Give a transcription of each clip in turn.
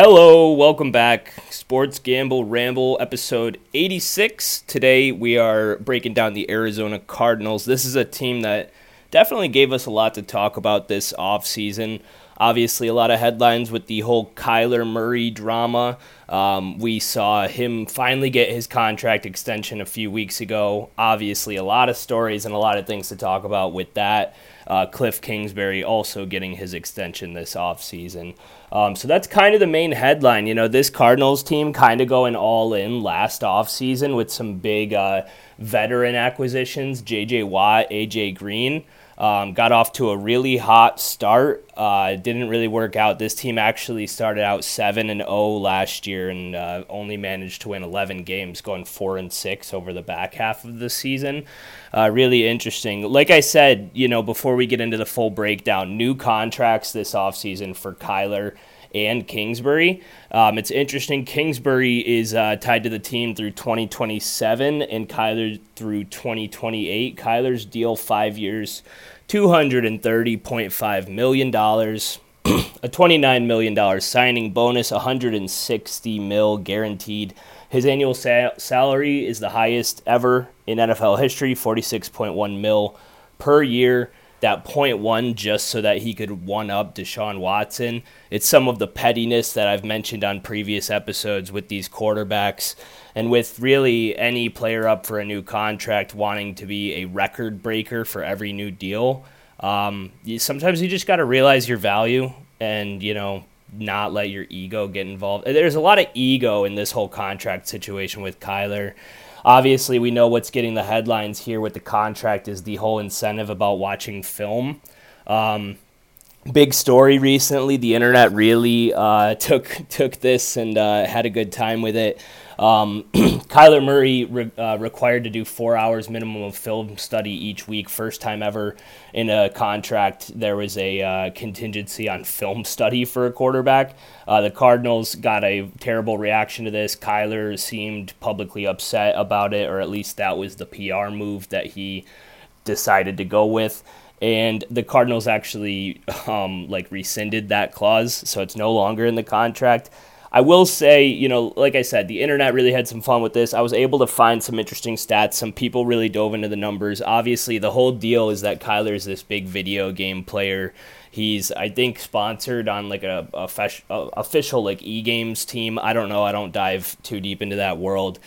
Hello, welcome back. Sports Gamble Ramble, episode 86. Today we are breaking down the Arizona Cardinals. This is a team that definitely gave us a lot to talk about this offseason. Obviously, a lot of headlines with the whole Kyler Murray drama. Um, we saw him finally get his contract extension a few weeks ago. Obviously, a lot of stories and a lot of things to talk about with that. Uh, Cliff Kingsbury also getting his extension this offseason. Um, so that's kind of the main headline. You know, this Cardinals team kind of going all in last offseason with some big uh, veteran acquisitions J.J. Watt, A.J. Green. Um, got off to a really hot start. Uh, didn't really work out. This team actually started out seven and zero last year and uh, only managed to win eleven games, going four and six over the back half of the season. Uh, really interesting. Like I said, you know, before we get into the full breakdown, new contracts this offseason for Kyler and Kingsbury. Um, it's interesting. Kingsbury is uh, tied to the team through 2027 and Kyler through 2028. Kyler's deal five years, $230.5 million. a $29 million signing bonus, 160 mil guaranteed. His annual sa- salary is the highest ever in NFL history, 46.1 mil per year that point one just so that he could one up Deshaun Watson. It's some of the pettiness that I've mentioned on previous episodes with these quarterbacks and with really any player up for a new contract wanting to be a record breaker for every new deal. Um, sometimes you just got to realize your value and, you know, not let your ego get involved. There's a lot of ego in this whole contract situation with Kyler. Obviously, we know what's getting the headlines here with the contract is the whole incentive about watching film. Um, big story recently. The internet really uh, took took this and uh, had a good time with it. Um, Kyler Murray re- uh, required to do four hours minimum of film study each week. First time ever in a contract there was a uh, contingency on film study for a quarterback. Uh, the Cardinals got a terrible reaction to this. Kyler seemed publicly upset about it, or at least that was the PR move that he decided to go with and the Cardinals actually um, like rescinded that clause, so it's no longer in the contract. I will say, you know, like I said, the internet really had some fun with this. I was able to find some interesting stats. Some people really dove into the numbers. Obviously, the whole deal is that Kyler is this big video game player. He's, I think, sponsored on like a, a, fesh, a official like e games team. I don't know. I don't dive too deep into that world.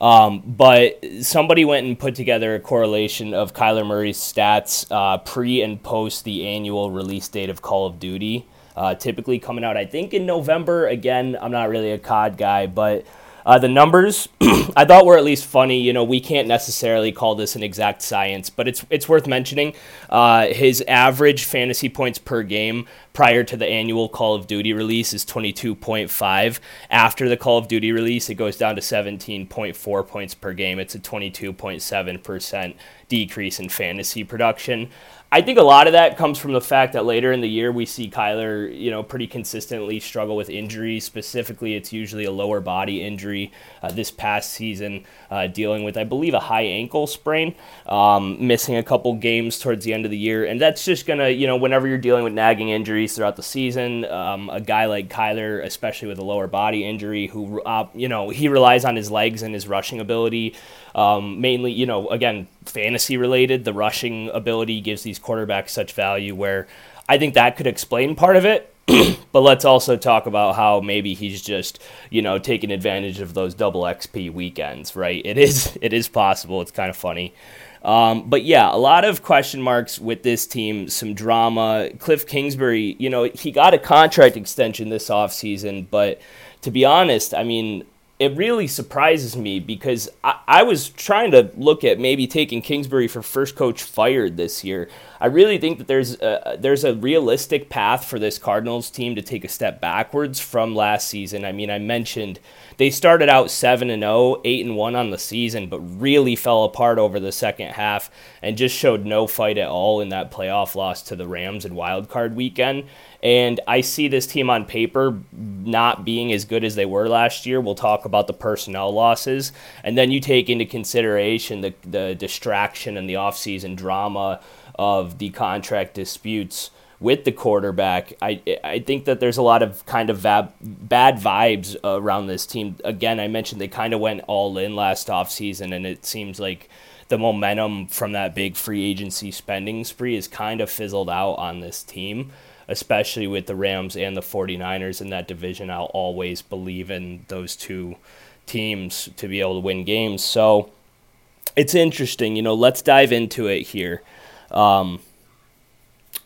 Um, but somebody went and put together a correlation of Kyler Murray's stats uh, pre and post the annual release date of Call of Duty uh, typically coming out, I think, in November. Again, I'm not really a COD guy, but uh, the numbers I thought were at least funny. You know, we can't necessarily call this an exact science, but it's it's worth mentioning. Uh, his average fantasy points per game prior to the annual Call of Duty release is 22.5. After the Call of Duty release, it goes down to 17.4 points per game. It's a 22.7 percent decrease in fantasy production. I think a lot of that comes from the fact that later in the year we see Kyler, you know, pretty consistently struggle with injuries. Specifically, it's usually a lower body injury. Uh, this past season, uh, dealing with, I believe, a high ankle sprain, um, missing a couple games towards the end of the year, and that's just gonna, you know, whenever you're dealing with nagging injuries throughout the season, um, a guy like Kyler, especially with a lower body injury, who, uh, you know, he relies on his legs and his rushing ability. Um, mainly, you know, again, fantasy related. The rushing ability gives these quarterbacks such value where I think that could explain part of it. but let's also talk about how maybe he's just, you know, taking advantage of those double XP weekends, right? It is it is possible. It's kind of funny. Um, but yeah, a lot of question marks with this team, some drama. Cliff Kingsbury, you know, he got a contract extension this offseason, but to be honest, I mean, it really surprises me because I, I, was trying to look at maybe taking Kingsbury for first coach fired this year. I really think that there's a, there's a realistic path for this Cardinals team to take a step backwards from last season. I mean, I mentioned they started out 7 and 0, 8 and 1 on the season, but really fell apart over the second half and just showed no fight at all in that playoff loss to the Rams in wild card weekend. And I see this team on paper not being as good as they were last year. We'll talk about the personnel losses. And then you take into consideration the, the distraction and the offseason drama of the contract disputes with the quarterback. I I think that there's a lot of kind of bad vibes around this team. Again, I mentioned they kind of went all in last offseason, and it seems like the momentum from that big free agency spending spree is kind of fizzled out on this team, especially with the Rams and the 49ers in that division. I'll always believe in those two teams to be able to win games. So it's interesting. You know, let's dive into it here. Um,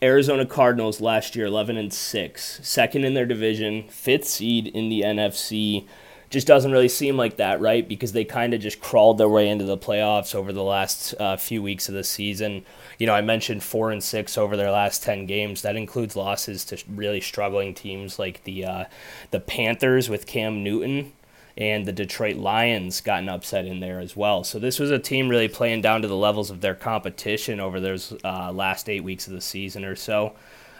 Arizona Cardinals last year 11 and 6, second in their division, fifth seed in the NFC. Just doesn't really seem like that, right? Because they kind of just crawled their way into the playoffs over the last uh, few weeks of the season. You know, I mentioned 4 and 6 over their last 10 games. That includes losses to really struggling teams like the uh, the Panthers with Cam Newton and the Detroit Lions got an upset in there as well. So this was a team really playing down to the levels of their competition over those uh, last eight weeks of the season or so.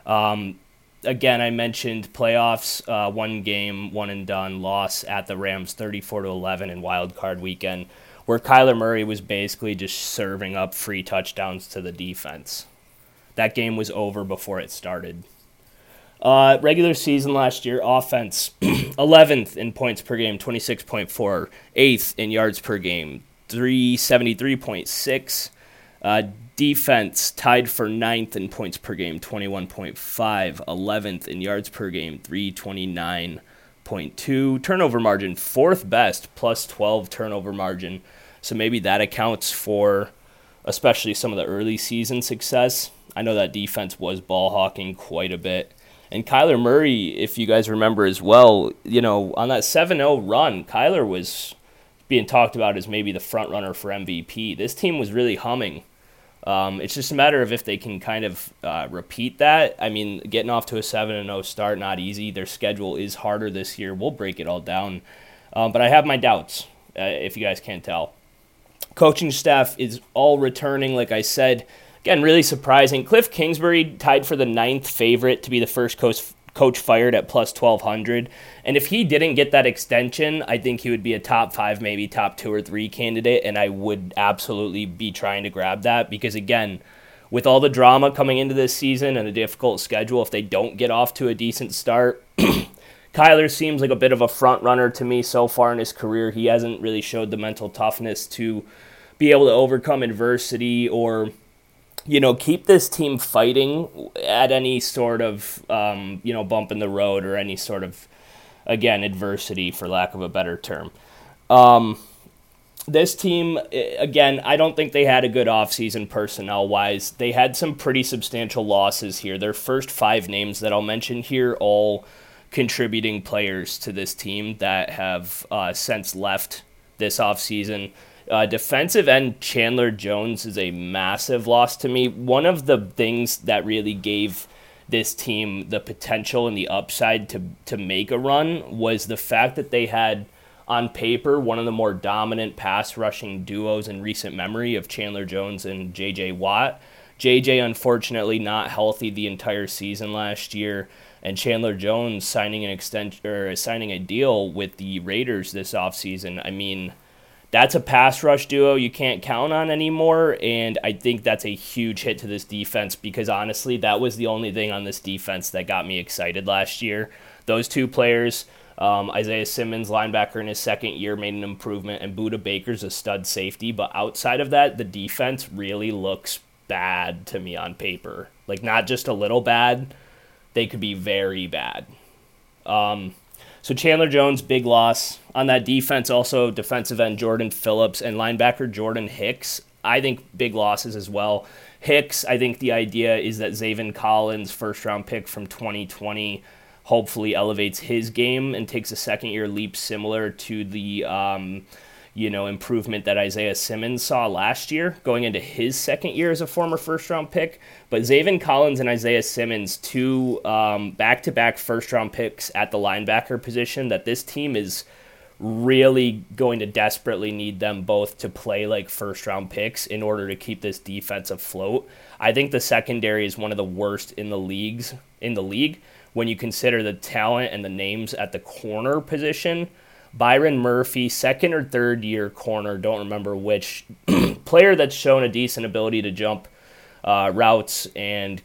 Um, again, I mentioned playoffs, uh, one game, one and done loss at the Rams, thirty-four to eleven in Wild Card Weekend, where Kyler Murray was basically just serving up free touchdowns to the defense. That game was over before it started. Uh, regular season last year, offense 11th in points per game, 26.4, 8th in yards per game, 373.6. Uh, defense tied for 9th in points per game, 21.5, 11th in yards per game, 329.2. Turnover margin, fourth best, plus 12 turnover margin. So maybe that accounts for especially some of the early season success. I know that defense was ball hawking quite a bit. And Kyler Murray, if you guys remember as well, you know, on that 7 0 run, Kyler was being talked about as maybe the front runner for MVP. This team was really humming. Um, it's just a matter of if they can kind of uh, repeat that. I mean, getting off to a 7 and 0 start, not easy. Their schedule is harder this year. We'll break it all down. Um, but I have my doubts, uh, if you guys can't tell. Coaching staff is all returning, like I said. Again, really surprising. Cliff Kingsbury tied for the ninth favorite to be the first coach coach fired at plus 1200 and if he didn't get that extension i think he would be a top five maybe top two or three candidate and i would absolutely be trying to grab that because again with all the drama coming into this season and a difficult schedule if they don't get off to a decent start kyler seems like a bit of a front runner to me so far in his career. He hasn't really showed the mental toughness to be able to overcome adversity or you know, keep this team fighting at any sort of, um, you know, bump in the road or any sort of, again, adversity, for lack of a better term. Um, this team, again, I don't think they had a good offseason personnel wise. They had some pretty substantial losses here. Their first five names that I'll mention here, all contributing players to this team that have uh, since left this offseason. Uh, defensive end Chandler Jones is a massive loss to me. One of the things that really gave this team the potential and the upside to to make a run was the fact that they had on paper one of the more dominant pass rushing duos in recent memory of Chandler Jones and JJ Watt. JJ unfortunately not healthy the entire season last year and Chandler Jones signing an extension or signing a deal with the Raiders this offseason. I mean, that's a pass rush duo you can't count on anymore. And I think that's a huge hit to this defense because honestly, that was the only thing on this defense that got me excited last year. Those two players, um, Isaiah Simmons, linebacker in his second year, made an improvement, and Budda Baker's a stud safety. But outside of that, the defense really looks bad to me on paper. Like, not just a little bad, they could be very bad. Um, so Chandler Jones, big loss on that defense. Also, defensive end Jordan Phillips and linebacker Jordan Hicks. I think big losses as well. Hicks, I think the idea is that Zaven Collins, first round pick from 2020, hopefully elevates his game and takes a second year leap similar to the um, you know, improvement that Isaiah Simmons saw last year going into his second year as a former first round pick. But Zaven Collins and Isaiah Simmons, two back to back first round picks at the linebacker position, that this team is really going to desperately need them both to play like first round picks in order to keep this defense afloat. I think the secondary is one of the worst in the leagues in the league when you consider the talent and the names at the corner position Byron Murphy, second or third year corner, don't remember which, player that's shown a decent ability to jump uh, routes and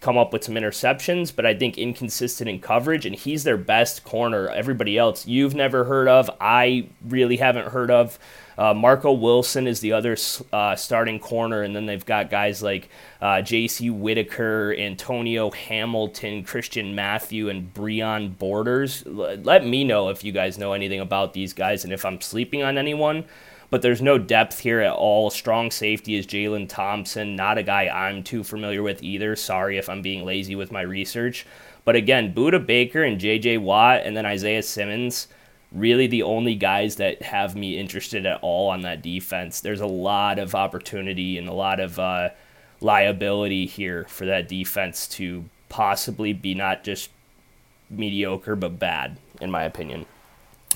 come up with some interceptions, but I think inconsistent in coverage, and he's their best corner. Everybody else you've never heard of, I really haven't heard of. Uh, Marco Wilson is the other uh, starting corner, and then they've got guys like uh, Jace Whittaker, Antonio Hamilton, Christian Matthew, and Breon Borders. Let me know if you guys know anything about these guys and if I'm sleeping on anyone but there's no depth here at all. Strong safety is Jalen Thompson, not a guy I'm too familiar with either. Sorry if I'm being lazy with my research. But again, Budda Baker and JJ Watt and then Isaiah Simmons really the only guys that have me interested at all on that defense. There's a lot of opportunity and a lot of uh, liability here for that defense to possibly be not just mediocre but bad, in my opinion.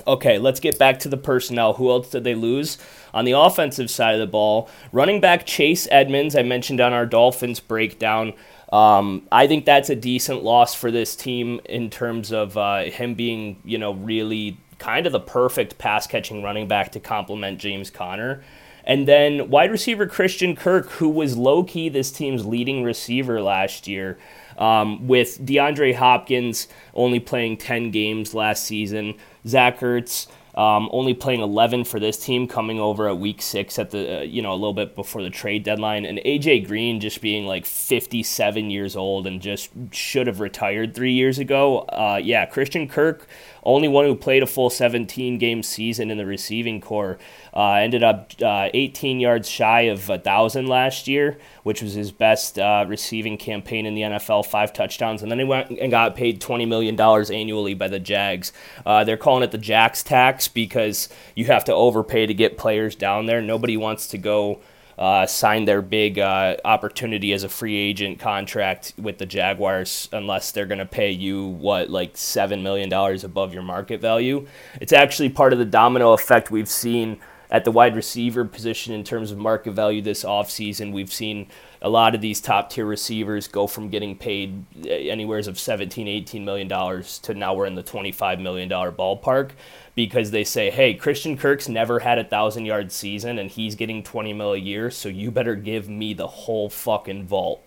Okay, let's get back to the personnel. Who else did they lose? On the offensive side of the ball, running back Chase Edmonds, I mentioned on our Dolphins breakdown. Um, I think that's a decent loss for this team in terms of uh, him being, you know, really kind of the perfect pass catching running back to complement James Conner. And then wide receiver Christian Kirk, who was low key this team's leading receiver last year, um, with DeAndre Hopkins only playing 10 games last season, Zach Ertz um, only playing 11 for this team, coming over at week six at the uh, you know a little bit before the trade deadline, and AJ Green just being like 57 years old and just should have retired three years ago. Uh, yeah, Christian Kirk only one who played a full 17 game season in the receiving corps. Uh, ended up uh, 18 yards shy of a thousand last year, which was his best uh, receiving campaign in the NFL, five touchdowns, and then he went and got paid 20 million dollars annually by the Jags. Uh, they're calling it the Jax tax because you have to overpay to get players down there. Nobody wants to go uh, sign their big uh, opportunity as a free agent contract with the Jaguars unless they're going to pay you what like seven million dollars above your market value. It's actually part of the domino effect we've seen at the wide receiver position in terms of market value this offseason. We've seen a lot of these top tier receivers go from getting paid anywheres of 17, 18 million dollars to now we're in the 25 million dollar ballpark because they say, hey, Christian Kirk's never had a thousand yard season and he's getting 20 mil a year, so you better give me the whole fucking vault.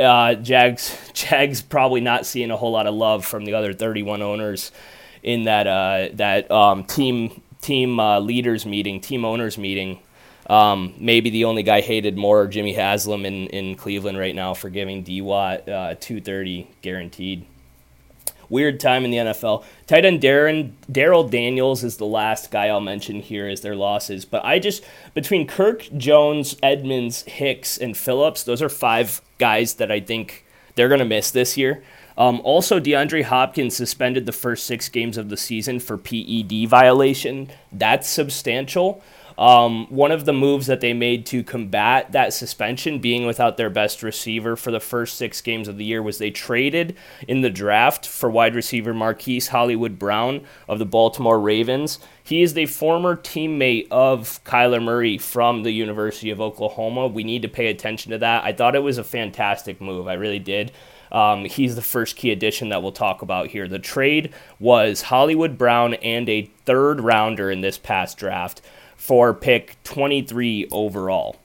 Uh, Jags, Jags probably not seeing a whole lot of love from the other 31 owners in that uh, that um, team team uh, leaders meeting, team owners meeting. Um, maybe the only guy hated more Jimmy Haslam in, in Cleveland right now for giving D Watt uh, 230 guaranteed. Weird time in the NFL. Tight end Darren Darrell Daniels is the last guy I'll mention here as their losses. But I just between Kirk, Jones, Edmonds, Hicks, and Phillips, those are five guys that I think they're gonna miss this year. Um, also, DeAndre Hopkins suspended the first six games of the season for PED violation. That's substantial. Um, one of the moves that they made to combat that suspension, being without their best receiver for the first six games of the year, was they traded in the draft for wide receiver Marquise Hollywood Brown of the Baltimore Ravens. He is the former teammate of Kyler Murray from the University of Oklahoma. We need to pay attention to that. I thought it was a fantastic move. I really did. Um, he's the first key addition that we'll talk about here. The trade was Hollywood Brown and a third rounder in this past draft for pick 23 overall.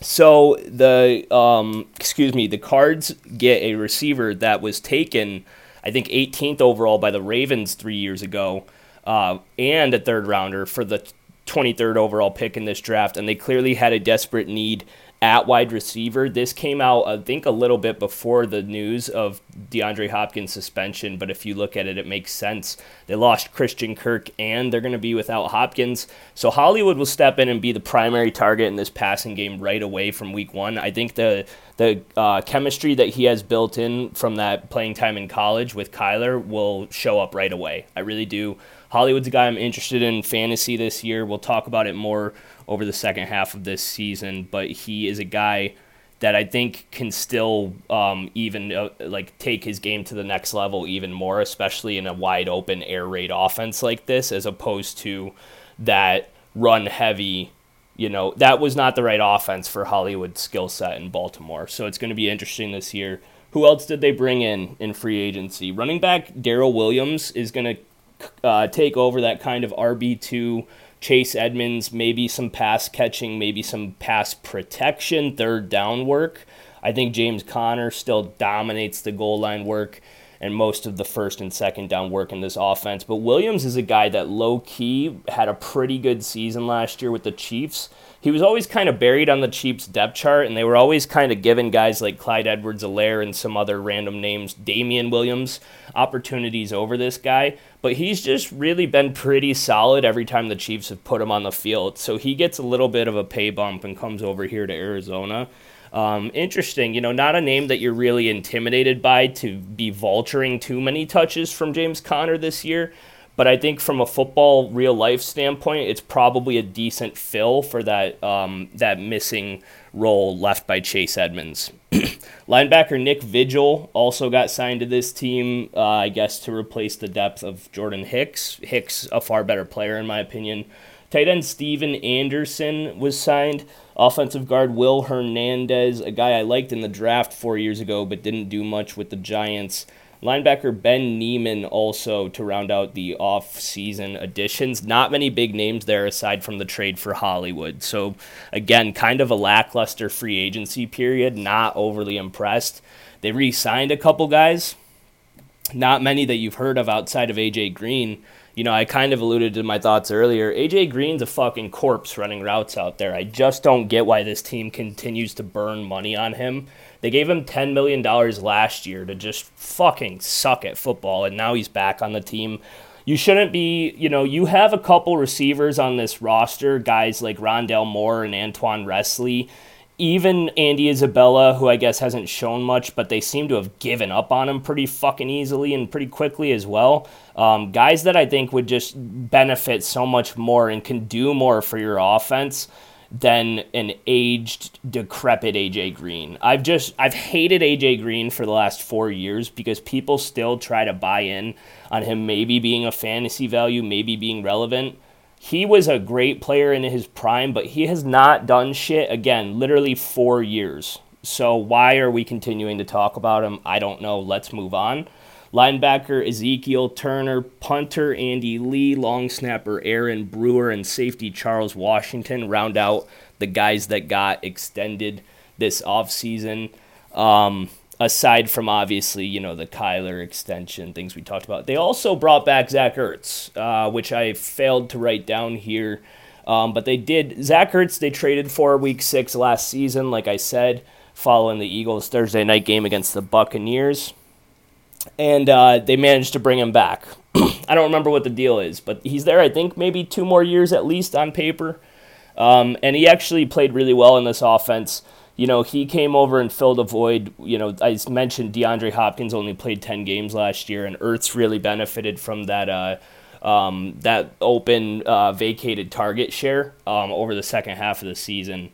So the um, excuse me, the Cards get a receiver that was taken, I think 18th overall by the Ravens three years ago, uh, and a third rounder for the 23rd overall pick in this draft, and they clearly had a desperate need at wide receiver. This came out, I think, a little bit before the news of DeAndre Hopkins' suspension, but if you look at it, it makes sense. They lost Christian Kirk and they're going to be without Hopkins. So Hollywood will step in and be the primary target in this passing game right away from week one. I think the the uh, chemistry that he has built in from that playing time in college with Kyler will show up right away. I really do. Hollywood's a guy I'm interested in fantasy this year. We'll talk about it more over the second half of this season, but he is a guy that I think can still um, even uh, like take his game to the next level even more, especially in a wide open air raid offense like this, as opposed to that run heavy. You know that was not the right offense for Hollywood's skill set in Baltimore. So it's going to be interesting this year. Who else did they bring in in free agency? Running back Darrel Williams is going to uh, take over that kind of RB2 Chase Edmonds, maybe some pass catching, maybe some pass protection, third down work. I think James Conner still dominates the goal line work and most of the first and second down work in this offense. But Williams is a guy that low key had a pretty good season last year with the Chiefs. He was always kind of buried on the Chiefs depth chart, and they were always kind of giving guys like Clyde Edwards Helaire and some other random names, Damien Williams, opportunities over this guy. But he's just really been pretty solid every time the Chiefs have put him on the field. So he gets a little bit of a pay bump and comes over here to Arizona. Um, interesting, you know, not a name that you're really intimidated by to be vulturing too many touches from James Conner this year. But I think from a football real life standpoint, it's probably a decent fill for that um, that missing role left by Chase Edmonds. Linebacker Nick Vigil also got signed to this team, uh, I guess, to replace the depth of Jordan Hicks. Hicks, a far better player, in my opinion. Tight end Stephen Anderson was signed. Offensive guard Will Hernandez, a guy I liked in the draft four years ago, but didn't do much with the Giants. Linebacker Ben Niemann also to round out the off-season additions. Not many big names there aside from the trade for Hollywood. So again, kind of a lackluster free agency period. Not overly impressed. They re-signed a couple guys. Not many that you've heard of outside of AJ Green you know, I kind of alluded to my thoughts earlier. AJ Green's a fucking corpse running routes out there. I just don't get why this team continues to burn money on him. They gave him $10 million last year to just fucking suck at football, and now he's back on the team. You shouldn't be, you know, you have a couple receivers on this roster, guys like Rondale Moore and Antoine Wesley even Andy Isabella, who I guess hasn't shown much, but they seem to have given up on him pretty fucking easily and pretty quickly as well. Um, guys that I think would just benefit so much more and can do more for your offense than an aged, decrepit AJ Green. I've just I've hated AJ Green for the last four years because people still try to buy in on him maybe being a fantasy value, maybe being relevant he was a great player in his prime, but he has not done shit again, literally four years. So why are we continuing to talk about him? I don't know. Let's move on. Linebacker Ezekiel Turner, punter Andy Lee, long snapper Aaron Brewer, and safety Charles Washington round out the guys that got extended this offseason. Um, aside from obviously, you know, the Kyler extension, things we talked about. They also brought back Zach Ertz, uh, which I failed to write down here. Um, but they did. Zach Ertz, they traded for week six last season, like I said, following the Eagles' Thursday night game against the Buccaneers. And uh, they managed to bring him back. I don't remember what the deal is, but he's there, I think, maybe two more years at least on paper. Um, and he actually played really well in this offense you know, he came over and filled a void. You know, I mentioned DeAndre Hopkins only played 10 games last year, and Ertz really benefited from that. Uh, um, that open uh, vacated target share um, over the second half of the season.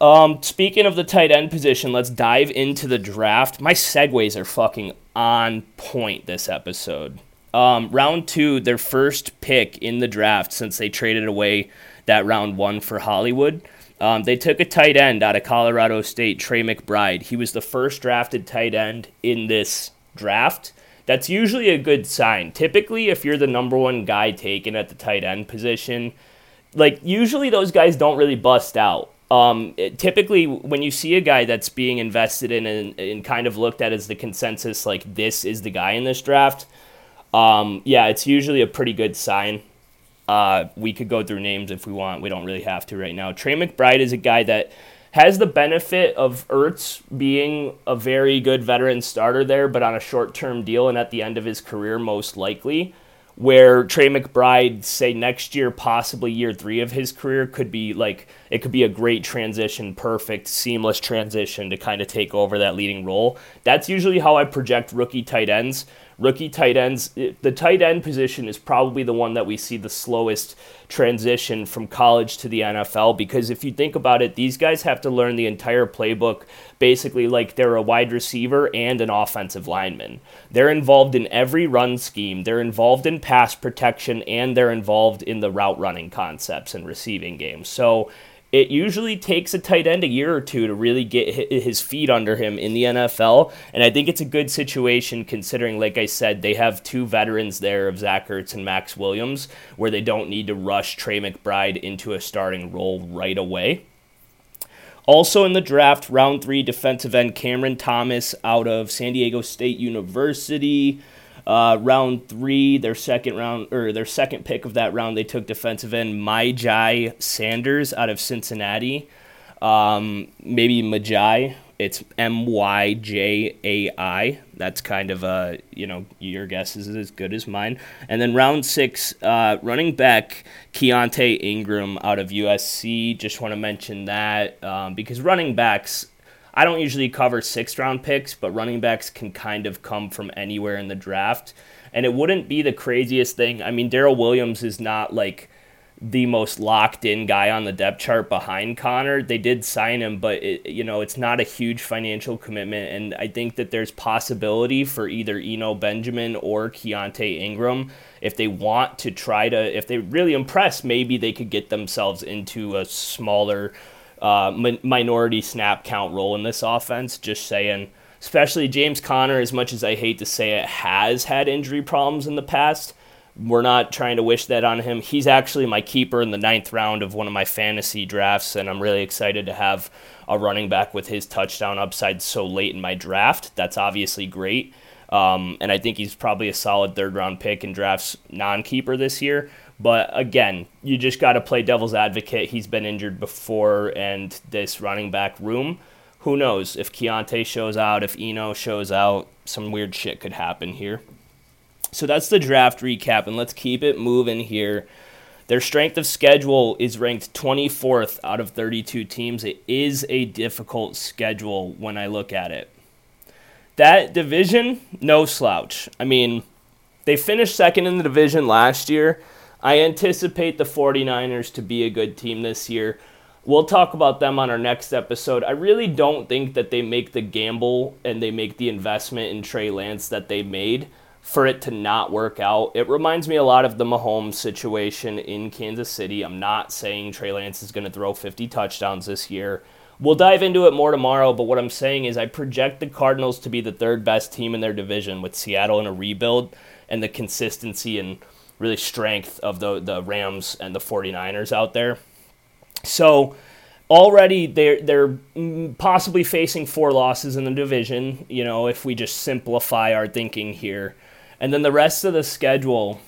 Um, speaking of the tight end position, let's dive into the draft. My segues are fucking on point this episode. Um, round two, their first pick in the draft since they traded away that round one for Hollywood. Um, they took a tight end out of Colorado State, Trey McBride. He was the first drafted tight end in this draft. That's usually a good sign. Typically, if you're the number one guy taken at the tight end position, like usually those guys don't really bust out. Um, it, typically, when you see a guy that's being invested in and, and, kind of looked at as the consensus, like this is the guy in this draft, um, yeah, it's usually a pretty good sign. Uh, we could go through names if we want. We don't really have to right now. Trey McBride is a guy that has the benefit of Ertz being a very good veteran starter there, but on a short term deal and at the end of his career, most likely. Where Trey McBride, say next year, possibly year three of his career, could be like it could be a great transition, perfect, seamless transition to kind of take over that leading role. That's usually how I project rookie tight ends rookie tight ends. The tight end position is probably the one that we see the slowest transition from college to the NFL because if you think about it, these guys have to learn the entire playbook basically like they're a wide receiver and an offensive lineman. They're involved in every run scheme, they're involved in pass protection, and they're involved in the route running concepts and receiving games. So it usually takes a tight end a year or two to really get his feet under him in the NFL. And I think it's a good situation considering, like I said, they have two veterans there of Zach Ertz and Maxx Williams, where they don't need to rush Trey McBride into a starting role right away. Also in the draft, round three, defensive end Cameron Thomas out of San Diego State University. Uh, round three, their second round or their second pick of that round, they took defensive end Myjai Sanders out of Cincinnati. Um, maybe Majai. It's M Y J A I. That's kind of a you know your guess is as good as mine. And then round six, uh, running back Keaontay Ingram out of USC. Just want to mention that um, because running backs I don't usually cover sixth round picks, but running backs can kind of come from anywhere in the draft. And it wouldn't be the craziest thing. I mean, Darrel Williams is not like the most locked in guy on the depth chart behind Conner. They did sign him, but it, you know it's not a huge financial commitment, and I think that there's possibility for either Eno Benjamin or Keaontay Ingram if they want to try to if they really impress, maybe they could get themselves into a smaller uh, minority snap count role in this offense. Just saying, especially James Conner, as much as I hate to say it, has had injury problems in the past. We're not trying to wish that on him. He's actually my keeper in the ninth round of one of my fantasy drafts, and I'm really excited to have a running back with his touchdown upside so late in my draft. That's obviously great. Um, and I think he's probably a solid third round pick in drafts non keeper this year. But again, you just got to play devil's advocate. He's been injured before, and this running back room, who knows? If Keaontay shows out, if Eno shows out, some weird shit could happen here. So that's the draft recap, and let's keep it moving here. Their strength of schedule is ranked 24th out of 32 teams. It is a difficult schedule when I look at it. That division, no slouch. I mean, they finished second in the division last year I anticipate the 49ers to be a good team this year. We'll talk about them on our next episode. I really don't think that they make the gamble and they make the investment in Trey Lance that they made for it to not work out. It reminds me a lot of the Mahomes situation in Kansas City. I'm not saying Trey Lance is going to throw 50 touchdowns this year. We'll dive into it more tomorrow, but what I'm saying is I project the Cardinals to be the third best team in their division with Seattle in a rebuild and the consistency and really strength of the the Rams and the 49ers out there. So already they're they're possibly facing four losses in the division, you know, if we just simplify our thinking here. And then the rest of the schedule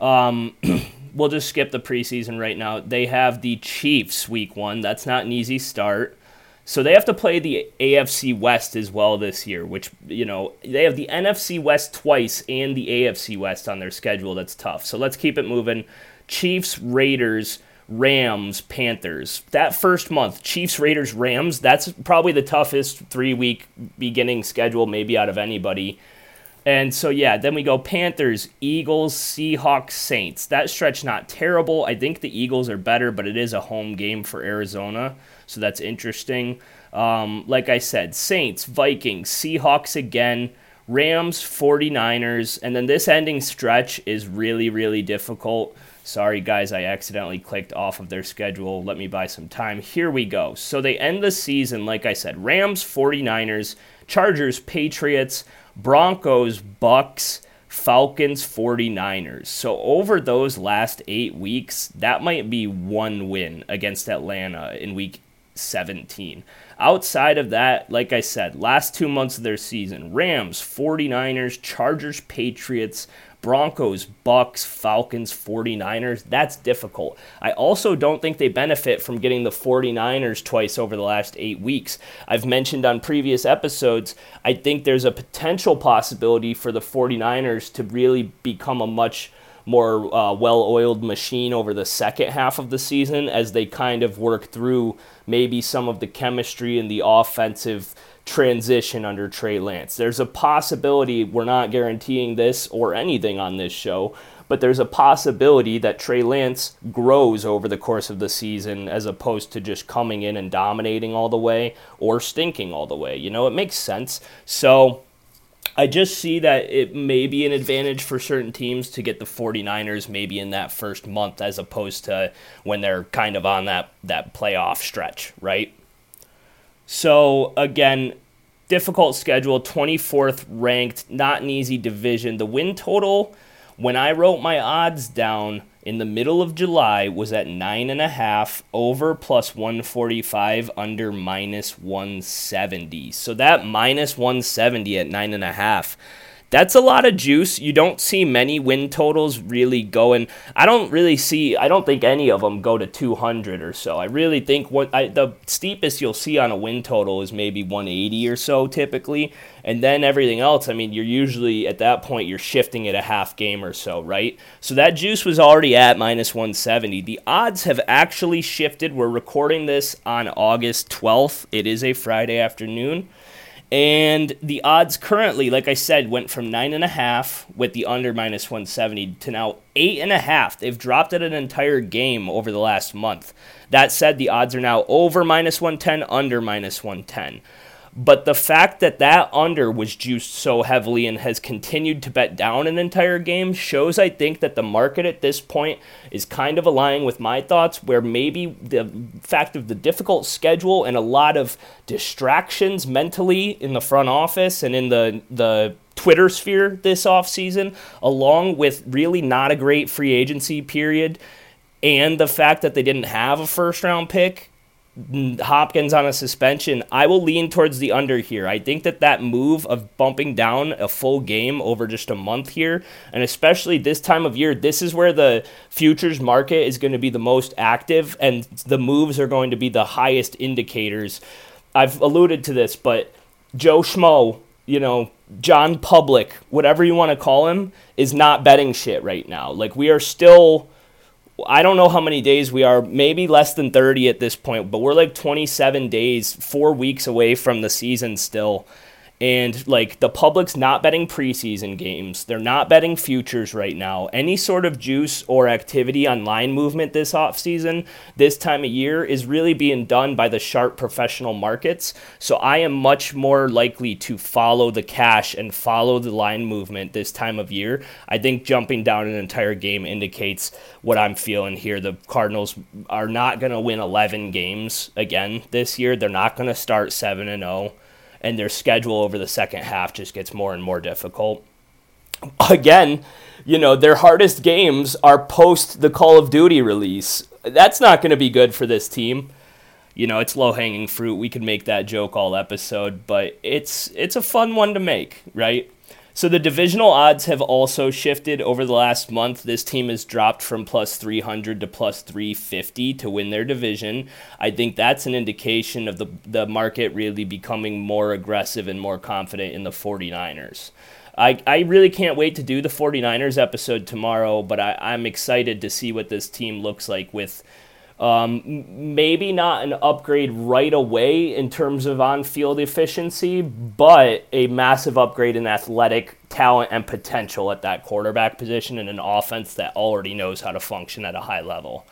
um we'll just skip the preseason right now. They have the Chiefs week 1. That's not an easy start. So they have to play the AFC West as well this year, which, you know, they have the NFC West twice and the AFC West on their schedule. That's tough. So let's keep it moving. Chiefs, Raiders, Rams, Panthers. That first month, Chiefs, Raiders, Rams, that's probably the toughest three week beginning schedule, maybe out of anybody. And so, yeah, then we go Panthers, Eagles, Seahawks, Saints. That stretch not terrible. I think the Eagles are better, but it is a home game for Arizona. So that's interesting. Um, like I said, Saints, Vikings, Seahawks again, Rams, 49ers, and then this ending stretch is really, really difficult. Sorry, guys, I accidentally clicked off of their schedule. Let me buy some time. Here we go. So they end the season, like I said Rams, 49ers, Chargers, Patriots, Broncos, Bucks, Falcons, 49ers. So over those last eight weeks, that might be one win against Atlanta in week 17. Outside of that, like I said, last two months of their season Rams, 49ers, Chargers, Patriots, Broncos, Bucks, Falcons, 49ers. That's difficult. I also don't think they benefit from getting the 49ers twice over the last eight weeks. I've mentioned on previous episodes, I think there's a potential possibility for the 49ers to really become a much more uh, well oiled machine over the second half of the season as they kind of work through maybe some of the chemistry and the offensive transition under Trey Lance. There's a possibility, we're not guaranteeing this or anything on this show, but there's a possibility that Trey Lance grows over the course of the season as opposed to just coming in and dominating all the way or stinking all the way. You know, it makes sense. So I just see that it may be an advantage for certain teams to get the 49ers maybe in that first month as opposed to when they're kind of on that, that playoff stretch, right? So, again, difficult schedule, 24th ranked, not an easy division. The win total, when I wrote my odds down, in the middle of July was at nine and a half, over plus 145, under minus 170. So that minus 170 at nine and a half that's a lot of juice. You don't see many win totals really going. I don't really see. I don't think any of them go to 200 or so. I really think what I, the steepest you'll see on a win total is maybe 180 or so typically, and then everything else. I mean, you're usually at that point you're shifting it a half game or so, right? So that juice was already at minus 170. The odds have actually shifted. We're recording this on August 12th. It is a Friday afternoon. And the odds currently, like I said, went from nine and a half with the under minus 170 to now eight and a half. They've dropped it an entire game over the last month. That said, the odds are now over minus 110, under minus 110. But the fact that that under was juiced so heavily and has continued to bet down an entire game shows, I think, that the market at this point is kind of aligning with my thoughts, where maybe the fact of the difficult schedule and a lot of distractions mentally in the front office and in the, the Twitter sphere this offseason, along with really not a great free agency period, and the fact that they didn't have a first round pick Hopkins on a suspension, I will lean towards the under here. I think that that move of bumping down a full game over just a month here, and especially this time of year, this is where the futures market is going to be the most active, and the moves are going to be the highest indicators. I've alluded to this, but Joe Schmo, you know, John Public, whatever you want to call him, is not betting shit right now. Like, we are still I don't know how many days we are, maybe less than 30 at this point, but we're like 27 days, four weeks away from the season still. And like the public's not betting preseason games. They're not betting futures right now. Any sort of juice or activity on line movement this offseason, this time of year, is really being done by the sharp professional markets. So I am much more likely to follow the cash and follow the line movement this time of year. I think jumping down an entire game indicates what I'm feeling here. The Cardinals are not going to win 11 games again this year. They're not going to start 7 and 0 and their schedule over the second half just gets more and more difficult. Again, you know, their hardest games are post the Call of Duty release. That's not going to be good for this team. You know, it's low hanging fruit. We could make that joke all episode, but it's it's a fun one to make, right? So the divisional odds have also shifted over the last month. This team has dropped from plus 300 to plus 350 to win their division. I think that's an indication of the, the market really becoming more aggressive and more confident in the 49ers. I, I really can't wait to do the 49ers episode tomorrow, but I, I'm excited to see what this team looks like with um, maybe not an upgrade right away in terms of on field efficiency, but a massive upgrade in athletic talent and potential at that quarterback position in an offense that already knows how to function at a high level.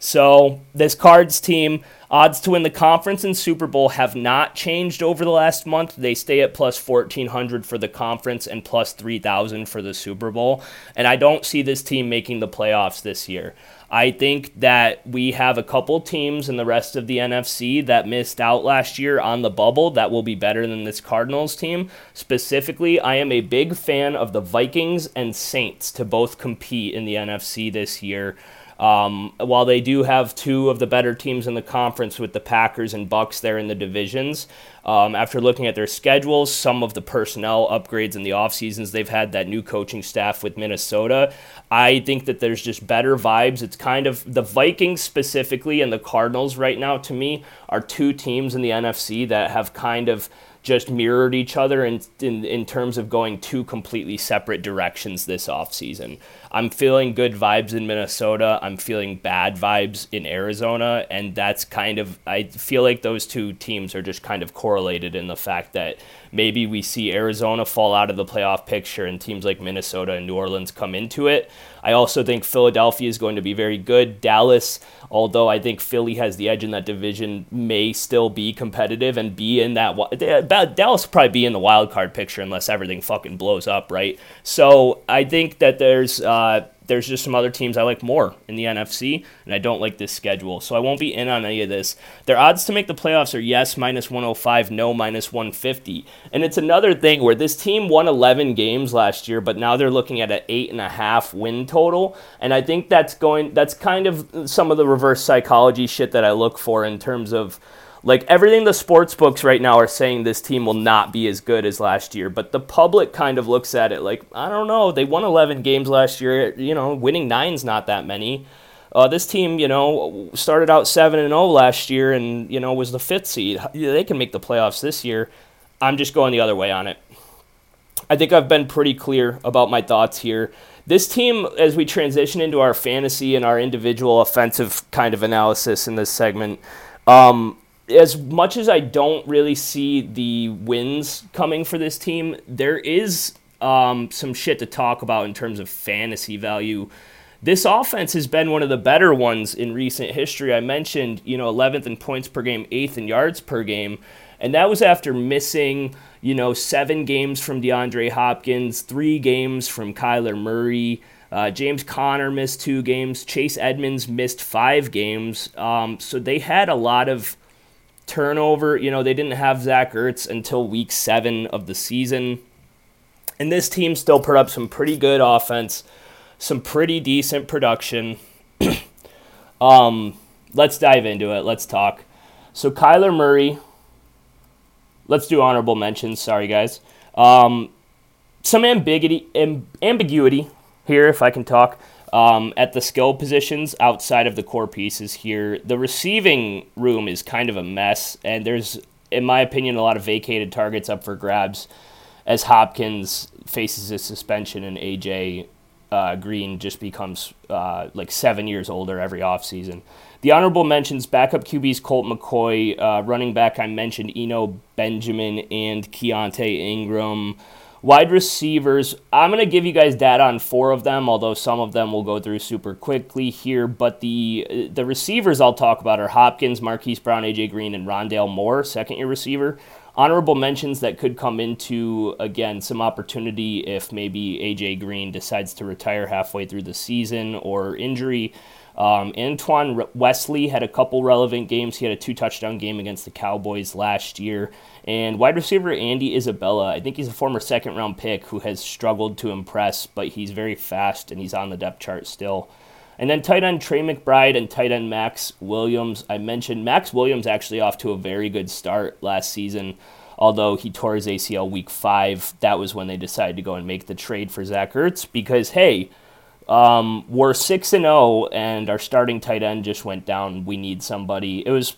So, this Cards team, odds to win the conference and Super Bowl have not changed over the last month. They stay at plus 1400 for the conference and plus 3000 for the Super Bowl. And I don't see this team making the playoffs this year. I think that we have a couple teams in the rest of the NFC that missed out last year on the bubble that will be better than this Cardinals team. Specifically, I am a big fan of the Vikings and Saints to both compete in the NFC this year. Um, while they do have two of the better teams in the conference with the Packers and Bucks there in the divisions, um, after looking at their schedules, some of the personnel upgrades in the off seasons they've had, that new coaching staff with Minnesota, I think that there's just better vibes. It's kind of the Vikings specifically and the Cardinals right now, to me, are two teams in the NFC that have kind of just mirrored each other in, in, in terms of going two completely separate directions this offseason. I'm feeling good vibes in Minnesota. I'm feeling bad vibes in Arizona. And that's kind of, I feel like those two teams are just kind of correlated in the fact that maybe we see Arizona fall out of the playoff picture and teams like Minnesota and New Orleans come into it. I also think Philadelphia is going to be very good. Dallas, although I think Philly has the edge in that division, may still be competitive and be in that. Dallas will probably be in the wild card picture unless everything fucking blows up, right? So I think that there's. Uh, there's just some other teams I like more in the NFC, and I don't like this schedule. So I won't be in on any of this. Their odds to make the playoffs are yes, minus 105, no, minus 150. And it's another thing where this team won 11 games last year, but now they're looking at an 8.5 win total. And I think that's going, that's kind of some of the reverse psychology shit that I look for in terms of like everything the sports books right now are saying this team will not be as good as last year, but the public kind of looks at it like, I don't know, they won 11 games last year, you know, winning nine's not that many. Uh, this team, you know, started out 7 and 0 last year and, you know, was the fifth seed. They can make the playoffs this year. I'm just going the other way on it. I think I've been pretty clear about my thoughts here. This team, as we transition into our fantasy and our individual offensive kind of analysis in this segment, um, as much as I don't really see the wins coming for this team, there is um, some shit to talk about in terms of fantasy value. This offense has been one of the better ones in recent history. I mentioned, you know, 11th in points per game, 8th in yards per game, and that was after missing, you know, seven games from DeAndre Hopkins, three games from Kyler Murray. Uh, James Conner missed two games. Chase Edmonds missed five games. Um, so they had a lot of turnover. You know, they didn't have Zach Ertz until week seven of the season. And this team still put up some pretty good offense, some pretty decent production. um, let's dive into it. Let's talk. So, Kyler Murray, let's do honorable mentions. Sorry, guys. Um, some ambiguity, amb- ambiguity here, if I can talk. Um, at the skill positions outside of the core pieces here, the receiving room is kind of a mess, and there's, in my opinion, a lot of vacated targets up for grabs as Hopkins faces a suspension and AJ uh, Green just becomes uh, like seven years older every offseason. The honorable mentions backup QBs Colt McCoy, uh, running back I mentioned Eno Benjamin and Keaontay Ingram. Wide receivers, I'm going to give you guys data on four of them, although some of them will go through super quickly here. But the the receivers I'll talk about are Hopkins, Marquise Brown, AJ Green, and Rondale Moore, second year receiver. Honorable mentions that could come into, again, some opportunity if maybe AJ Green decides to retire halfway through the season or injury. Um, Antoine Wesley had a couple relevant games. He had a two touchdown game against the Cowboys last year. And wide receiver Andy Isabella, I think he's a former second round pick who has struggled to impress, but he's very fast and he's on the depth chart still. And then tight end Trey McBride and tight end Maxx Williams. I mentioned Maxx Williams actually off to a very good start last season, although he tore his ACL week five. That was when they decided to go and make the trade for Zach Ertz because, hey, um, we're six and zero, oh, and our starting tight end just went down. We need somebody. It was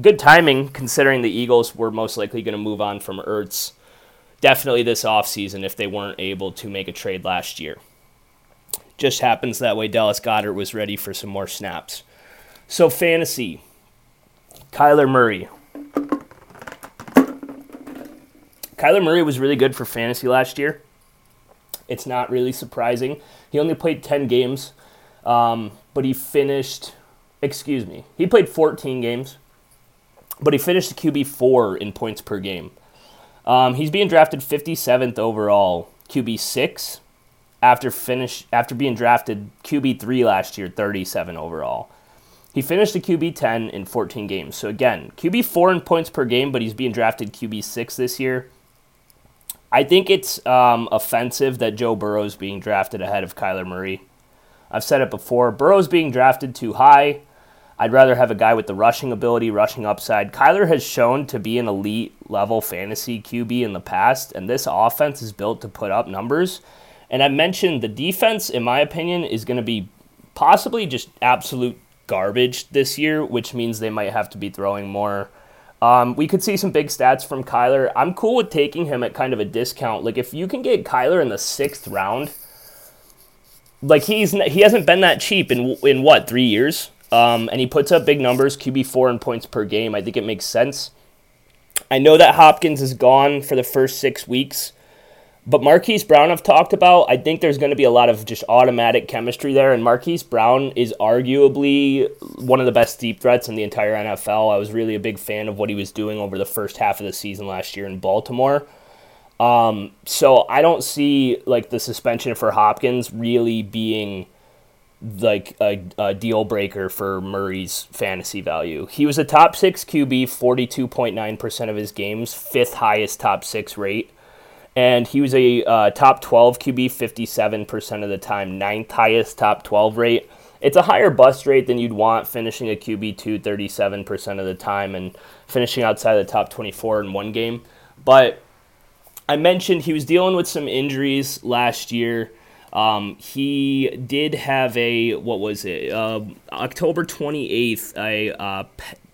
good timing considering the Eagles were most likely going to move on from Ertz. Definitely this offseason if they weren't able to make a trade last year. Just happens that way. Dallas Goedert was ready for some more snaps. So fantasy, Kyler Murray. Kyler Murray was really good for fantasy last year. It's not really surprising. He only played 10 games, um, but he finished, excuse me, he played 14 games, but he finished the QB 4 in points per game. Um, he's being drafted 57th overall, QB 6, after finish after being drafted QB 3 last year, 37 overall. He finished the QB 10 in 14 games. So again, QB 4 in points per game, but he's being drafted QB 6 this year. I think it's um, offensive that Joe Burrow is being drafted ahead of Kyler Murray. I've said it before. Burrow's being drafted too high. I'd rather have a guy with the rushing ability, rushing upside. Kyler has shown to be an elite level fantasy QB in the past, and this offense is built to put up numbers. And I mentioned the defense, in my opinion, is going to be possibly just absolute garbage this year, which means they might have to be throwing more um, we could see some big stats from Kyler. I'm cool with taking him at kind of a discount. Like if you can get Kyler in the sixth round, like he's he hasn't been that cheap in in what three years, um, and he puts up big numbers, QB four and points per game. I think it makes sense. I know that Hopkins is gone for the first six weeks. But Marquise Brown, I've talked about. I think there's going to be a lot of just automatic chemistry there. And Marquise Brown is arguably one of the best deep threats in the entire NFL. I was really a big fan of what he was doing over the first half of the season last year in Baltimore. Um, so I don't see like the suspension for Hopkins really being like a, a, deal breaker for Murray's fantasy value. He was a top six QB, 42.9% of his games, fifth highest top six rate. And he was a uh, top 12 QB 57% of the time, ninth highest top 12 rate. It's a higher bust rate than you'd want finishing a QB 2 37% of the time and finishing outside the top 24 in one game. But I mentioned he was dealing with some injuries last year. Um, he did have a what was it? Uh, October twenty eighth, a uh,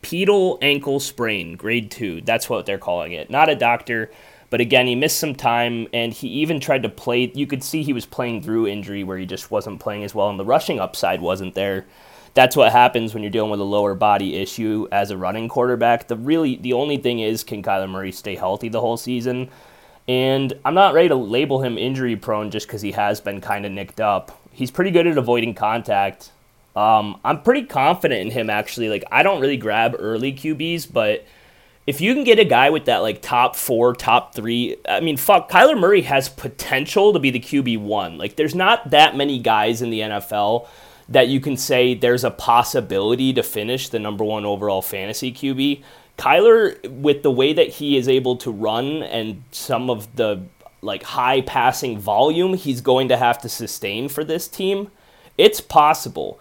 pedal ankle sprain, grade two. That's what they're calling it. Not a doctor, but again, he missed some time, and he even tried to play. You could see he was playing through injury where he just wasn't playing as well, and the rushing upside wasn't there. That's what happens when you're dealing with a lower body issue as a running quarterback. The really the only thing is, can Kyler Murray stay healthy the whole season? And I'm not ready to label him injury prone just because he has been kind of nicked up. He's pretty good at avoiding contact. Um, I'm pretty confident in him actually. Like I don't really grab early QBs, but if you can get a guy with that like top four, top three, I mean, fuck, Kyler Murray has potential to be the QB one. Like there's not that many guys in the NFL that you can say there's a possibility to finish the number one overall fantasy QB. Kyler, with the way that he is able to run and some of the like high passing volume he's going to have to sustain for this team, it's possible.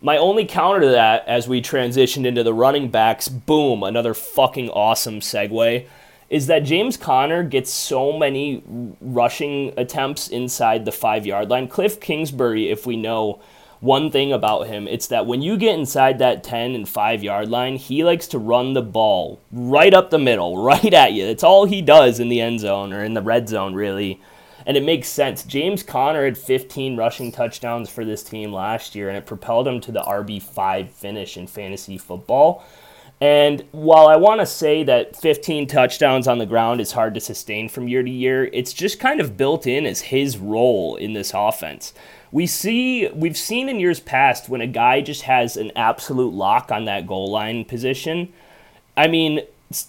My only counter to that as we transitioned into the running backs, boom, another fucking awesome segue, is that James Conner gets so many rushing attempts inside the five yard line. Cliff Kingsbury, if we know, one thing about him. It's that when you get inside that 10 and 5 yard line, he likes to run the ball right up the middle, right at you. That's all he does in the end zone or in the red zone, really. And it makes sense. James Conner had 15 rushing touchdowns for this team last year, and it propelled him to the RB5 finish in fantasy football. And while I want to say that 15 touchdowns on the ground is hard to sustain from year to year, it's just kind of built in as his role in this offense we see we've seen in years past when a guy just has an absolute lock on that goal line position. I mean,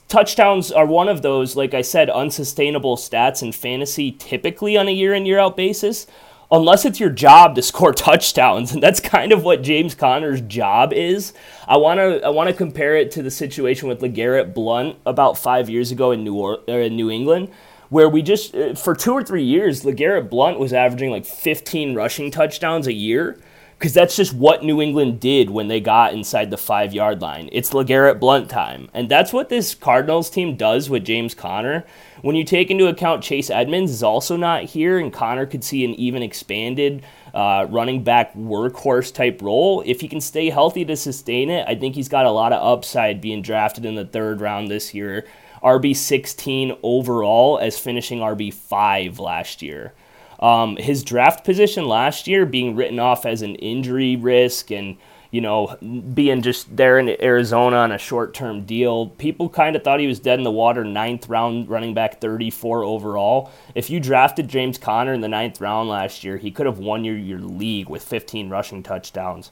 touchdowns are one of those, like I said, unsustainable stats in fantasy typically on a year in year out basis, unless it's your job to score touchdowns, and that's kind of what James Conner's job is. I want to I want to compare it to the situation with LeGarrette Blunt about five years ago in New or, in New England where we just uh, for two or three years, LeGarrette Blunt was averaging like 15 rushing touchdowns a year because that's just what New England did when they got inside the five yard line. It's LeGarrette Blunt time. And that's what this Cardinals team does with James Conner. When you take into account Chase Edmonds is also not here, and Conner could see an even expanded uh, running back workhorse type role. If he can stay healthy to sustain it, I think he's got a lot of upside being drafted in the third round this year RB16 overall as finishing RB5 last year. Um, his draft position last year being written off as an injury risk and you know being just there in Arizona on a short-term deal. People kind of thought he was dead in the water. Ninth round running back, 34 overall. If you drafted James Conner in the ninth round last year, he could have won your, your league with 15 rushing touchdowns.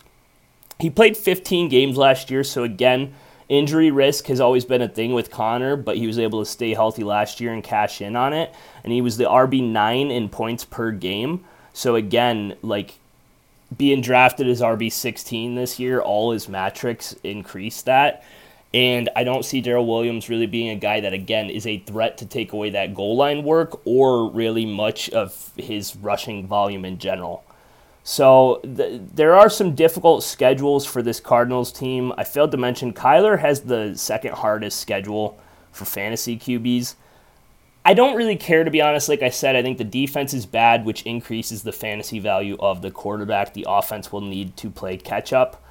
He played 15 games last year, so again Injury risk has always been a thing with Conner, but he was able to stay healthy last year and cash in on it. And he was the RB9 in points per game. So again, like being drafted as RB16 this year, all his metrics increase that. And I don't see Darrel Williams really being a guy that, again, is a threat to take away that goal line work or really much of his rushing volume in general. So th- there are some difficult schedules for this Cardinals team. I failed to mention Kyler has the second hardest schedule for fantasy QBs. I don't really care to be honest. Like I said, I think the defense is bad, which increases the fantasy value of the quarterback. The offense will need to play catch up,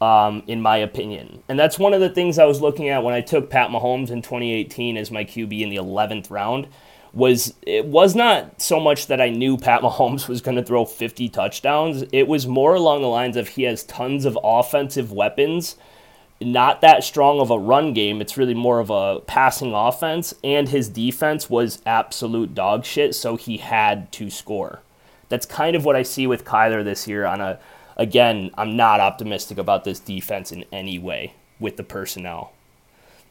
um, in my opinion. And that's one of the things I was looking at when I took Pat Mahomes in 2018 as my QB in the 11th round was it was not so much that I knew Pat Mahomes was going to throw 50 touchdowns. It was more along the lines of he has tons of offensive weapons, not that strong of a run game. It's really more of a passing offense, and his defense was absolute dog shit, so he had to score. That's kind of what I see with Kyler this year on a again, I'm not optimistic about this defense in any way with the personnel.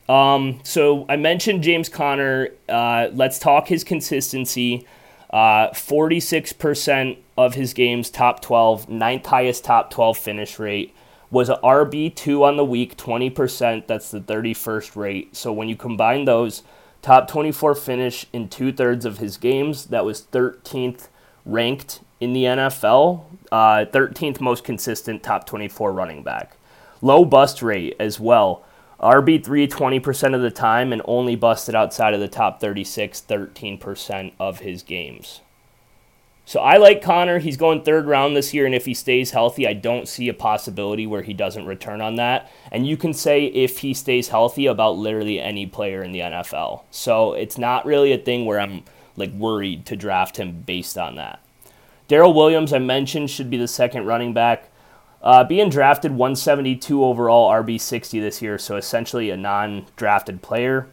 Um, so I mentioned James Conner. Uh, let's talk his consistency. Uh, 46% of his games, top 12, ninth highest top 12 finish rate. Was a RB2 on the week, 20%. That's the 31st rate. So when you combine those, top 24 finish in two thirds of his games, that was 13th ranked in the NFL, uh, 13th most consistent top 24 running back. Low bust rate as well. RB3 20% of the time and only busted outside of the top 36 13% of his games. So I like Conner. He's going third round this year, and if he stays healthy, I don't see a possibility where he doesn't return on that. And you can say if he stays healthy about literally any player in the NFL. So it's not really a thing where I'm like worried to draft him based on that. Darrel Williams, I mentioned, should be the second running back. Uh, being drafted 172 overall, RB60 this year, so essentially a non drafted player.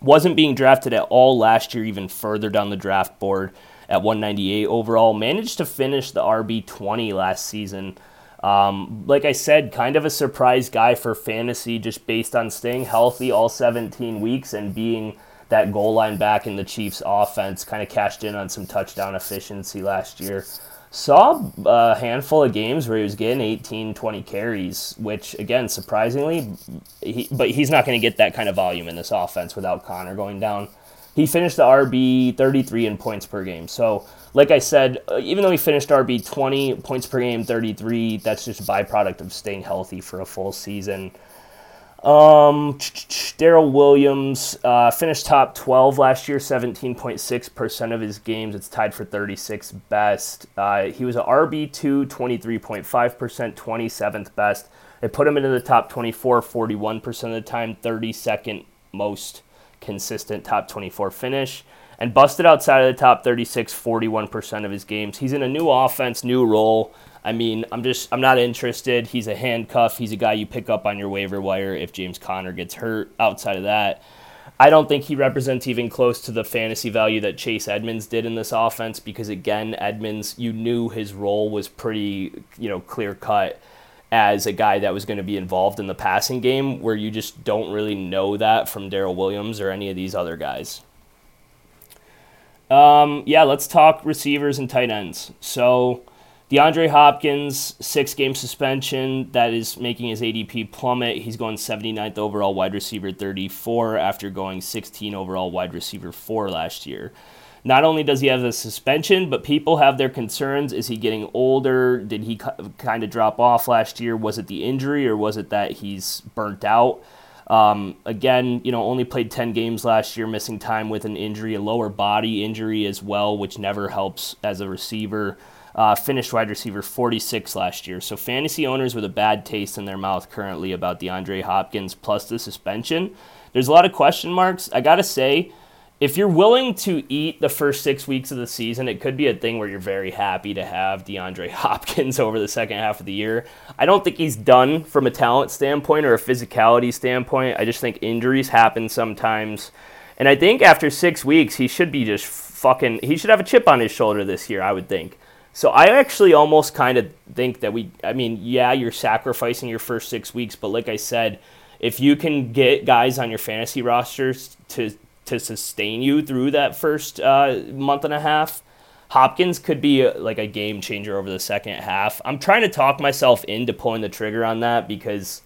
Wasn't being drafted at all last year, even further down the draft board at 198 overall. Managed to finish the RB20 last season. Um, like I said, kind of a surprise guy for fantasy just based on staying healthy all 17 weeks and being that goal line back in the Chiefs offense. Kind of cashed in on some touchdown efficiency last year saw a handful of games where he was getting 18, 20 carries, which again, surprisingly, he, but he's not going to get that kind of volume in this offense without Conner going down. He finished the RB 33 in points per game. So, like I said, uh, even though he finished RB 20 points per game, 33, that's just a byproduct of staying healthy for a full season. Um, Darrel Williams uh, finished top 12 last year, 17.6% of his games. It's tied for 36 best. Uh, he was an RB2, 23.5%, 27th best. It put him into the top 24, 41% of the time, 32nd most consistent top 24 finish. And busted outside of the top 36, 41% of his games. He's in a new offense, new role. I mean, I'm just I'm not interested. He's a handcuff. He's a guy you pick up on your waiver wire if James Conner gets hurt. Outside of that, I don't think he represents even close to the fantasy value that Chase Edmonds did in this offense because again, Edmonds, you knew his role was pretty, you know, clear cut as a guy that was going to be involved in the passing game where you just don't really know that from Darrel Williams or any of these other guys. Um, yeah, let's talk receivers and tight ends. So DeAndre Hopkins, six game suspension. That is making his ADP plummet. He's going 79th overall wide receiver 34 after going 16 overall wide receiver 4 last year. Not only does he have the suspension, but people have their concerns. Is he getting older? Did he kind of drop off last year? Was it the injury or was it that he's burnt out? Um, again, you know, only played 10 games last year, missing time with an injury, a lower body injury as well, which never helps as a receiver. Uh, finished wide receiver 46 last year. So fantasy owners with a bad taste in their mouth currently about DeAndre Hopkins plus the suspension. There's a lot of question marks. I gotta say, if you're willing to eat the first six weeks of the season, it could be a thing where you're very happy to have DeAndre Hopkins over the second half of the year. I don't think he's done from a talent standpoint or a physicality standpoint. I just think injuries happen sometimes. And I think after six weeks, he should be just fucking, he should have a chip on his shoulder this year, I would think. So I actually almost kind of think that we, I mean, yeah, you're sacrificing your first six weeks, but like I said, if you can get guys on your fantasy rosters to to sustain you through that first uh, month and a half, Hopkins could be a, like a game changer over the second half. I'm trying to talk myself into pulling the trigger on that because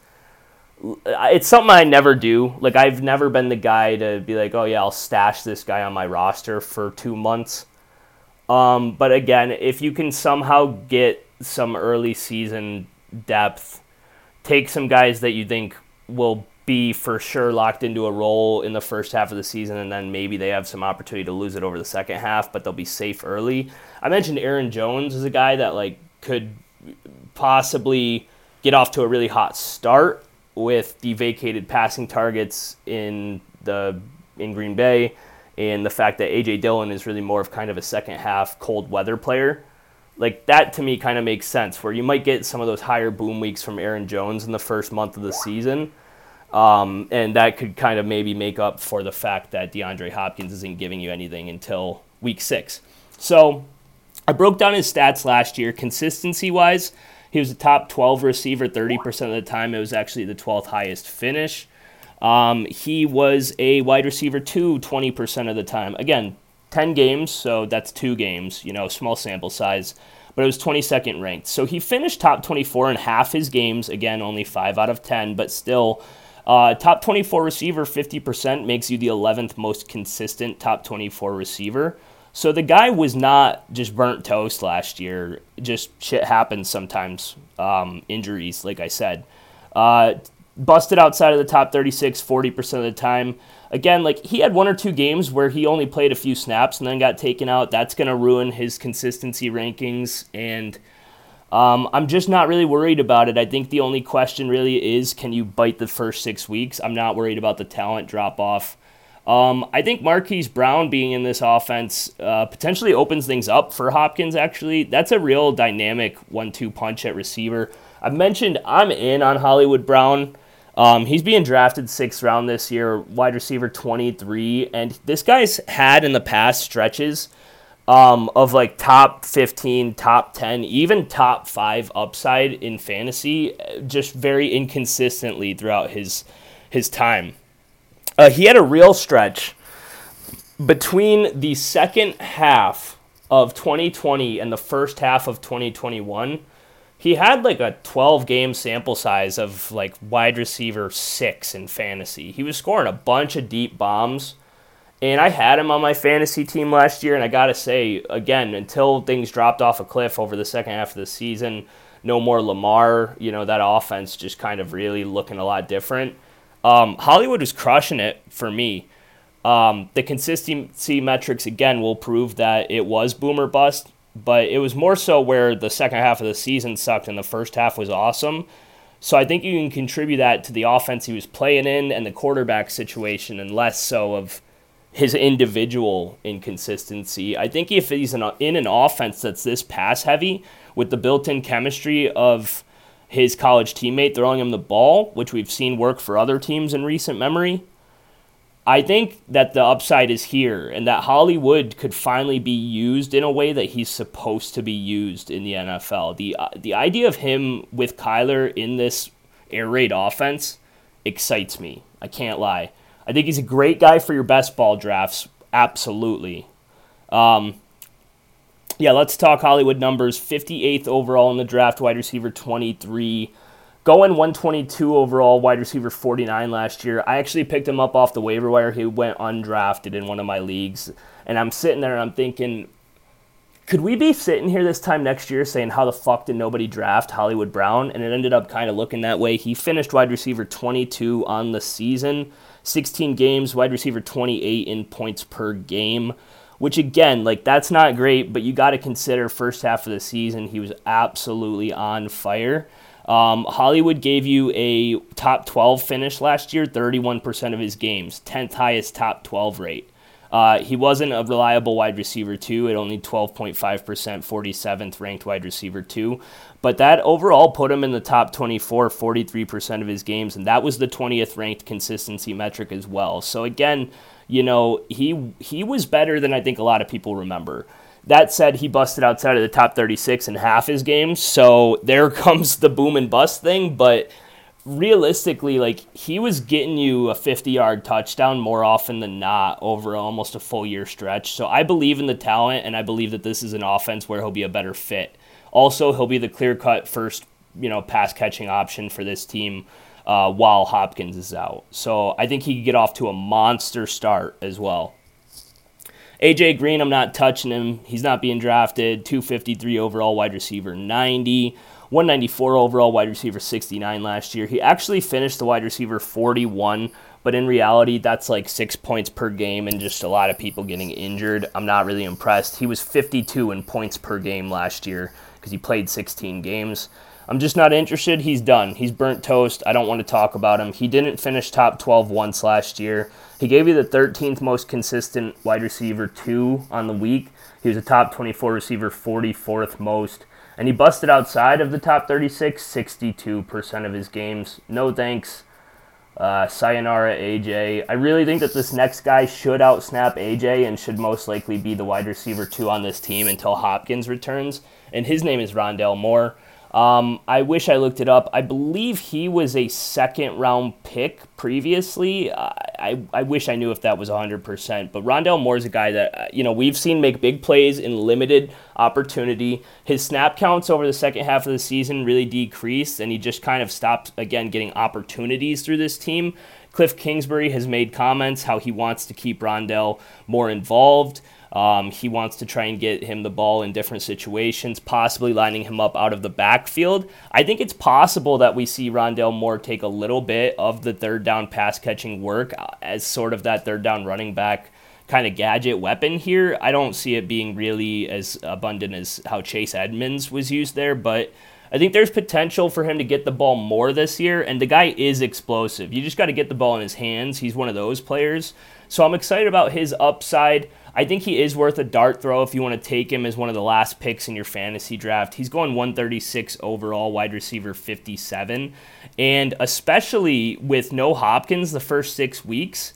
it's something I never do. Like I've never been the guy to be like, oh yeah, I'll stash this guy on my roster for two months. Um, but again, if you can somehow get some early season depth, take some guys that you think will be for sure locked into a role in the first half of the season, and then maybe they have some opportunity to lose it over the second half, but they'll be safe early. I mentioned Aaron Jones as a guy that like could possibly get off to a really hot start with the vacated passing targets in the in Green Bay and the fact that AJ Dillon is really more of kind of a second half cold weather player. Like that to me kind of makes sense where you might get some of those higher boom weeks from Aaron Jones in the first month of the season. Um, and that could kind of maybe make up for the fact that DeAndre Hopkins isn't giving you anything until week six. So I broke down his stats last year. Consistency wise, he was a top 12 receiver 30% of the time. It was actually the 12th highest finish. Um, he was a wide receiver two 20% of the time. Again, 10 games, so that's two games, you know, small sample size, but it was 22nd ranked. So he finished top 24 in half his games. Again, only 5 out of 10, but still. Uh, top 24 receiver, 50% makes you the 11th most consistent top 24 receiver. So the guy was not just burnt toast last year. Just shit happens sometimes. Um, injuries, like I said. Uh, busted outside of the top 36 40% of the time. Again, like he had one or two games where he only played a few snaps and then got taken out. That's going to ruin his consistency rankings. And um, I'm just not really worried about it. I think the only question really is can you bite the first six weeks? I'm not worried about the talent drop off. Um, I think Marquise Brown being in this offense uh, potentially opens things up for Hopkins, actually. That's a real dynamic one two punch at receiver. I've mentioned I'm in on Hollywood Brown. Um, he's being drafted sixth round this year, wide receiver 23. And this guy's had in the past stretches um, of like top 15, top 10, even top five upside in fantasy, just very inconsistently throughout his, his time. Uh, he had a real stretch between the second half of 2020 and the first half of 2021 he had like a 12 game sample size of like wide receiver six in fantasy. He was scoring a bunch of deep bombs. And I had him on my fantasy team last year. And I got to say, again, until things dropped off a cliff over the second half of the season, no more Lamar, you know, that offense just kind of really looking a lot different. Um, Hollywood was crushing it for me. Um, the consistency metrics, again, will prove that it was boomer bust but it was more so where the second half of the season sucked and the first half was awesome. So I think you can contribute that to the offense he was playing in and the quarterback situation, and less so of his individual inconsistency. I think if he's in, in an offense that's this pass heavy with the built-in chemistry of his college teammate throwing him the ball, which we've seen work for other teams in recent memory, I think that the upside is here and that Hollywood could finally be used in a way that he's supposed to be used in the NFL. The uh, the idea of him with Kyler in this air raid offense excites me. I can't lie. I think he's a great guy for your best ball drafts. Absolutely. Um, yeah, let's talk Hollywood numbers. 58th overall in the draft, wide receiver 23 going 122 overall, wide receiver 49 last year. I actually picked him up off the waiver wire. He went undrafted in one of my leagues. And I'm sitting there and I'm thinking, could we be sitting here this time next year saying, how the fuck did nobody draft Hollywood Brown? And it ended up kind of looking that way. He finished wide receiver 22 on the season, 16 games, wide receiver 28 in points per game. Which again, like that's not great, but you got to consider first half of the season he was absolutely on fire. Um, Hollywood gave you a top 12 finish last year, 31% of his games, 10th highest top 12 rate. Uh, he wasn't a reliable wide receiver, too, at only 12.5%, 47th ranked wide receiver, too. But that overall put him in the top 24, 43% of his games, and that was the 20th ranked consistency metric as well. So, again, you know, he, he was better than I think a lot of people remember. That said, he busted outside of the top 36 in half his games, so there comes the boom and bust thing. But realistically, like he was getting you a 50 yard touchdown more often than not over almost a full year stretch. So I believe in the talent, and I believe that this is an offense where he'll be a better fit. Also, he'll be the clear cut first, you know, pass catching option for this team. Uh, while Hopkins is out. So I think he could get off to a monster start as well. AJ Green, I'm not touching him. He's not being drafted. 253 overall wide receiver, 90. 194 overall wide receiver, 69 last year. He actually finished the wide receiver 41, but in reality, that's like six points per game and just a lot of people getting injured. I'm not really impressed. He was 52 in points per game last year because he played 16 games. I'm just not interested. He's done. He's burnt toast. I don't want to talk about him. He didn't finish top 12 once last year. He gave you the 13th most consistent wide receiver, two on the week. He was a top 24 receiver, 44th most. And he busted outside of the top 36 62% of his games. No thanks. Uh, sayonara, AJ. I really think that this next guy should outsnap AJ and should most likely be the wide receiver two on this team until Hopkins returns. And his name is Rondale Moore. Um, I wish I looked it up. I believe he was a second round pick previously. I, I wish I knew if that was 100%. But Rondale Moore is a guy that, uh, you know, we've seen make big plays in limited opportunity. His snap counts over the second half of the season really decreased, and he just kind of stopped, again, getting opportunities through this team. Cliff Kingsbury has made comments how he wants to keep Rondale more involved. Um, he wants to try and get him the ball in different situations, possibly lining him up out of the backfield. I think it's possible that we see Rondale Moore take a little bit of the third down pass catching work as sort of that third down running back kind of gadget weapon here. I don't see it being really as abundant as how Chase Edmonds was used there, but I think there's potential for him to get the ball more this year, and the guy is explosive. You just got to get the ball in his hands. He's one of those players. So I'm excited about his upside. I think he is worth a dart throw if you want to take him as one of the last picks in your fantasy draft. He's going 136 overall, wide receiver 57. And especially with no Hopkins the first six weeks,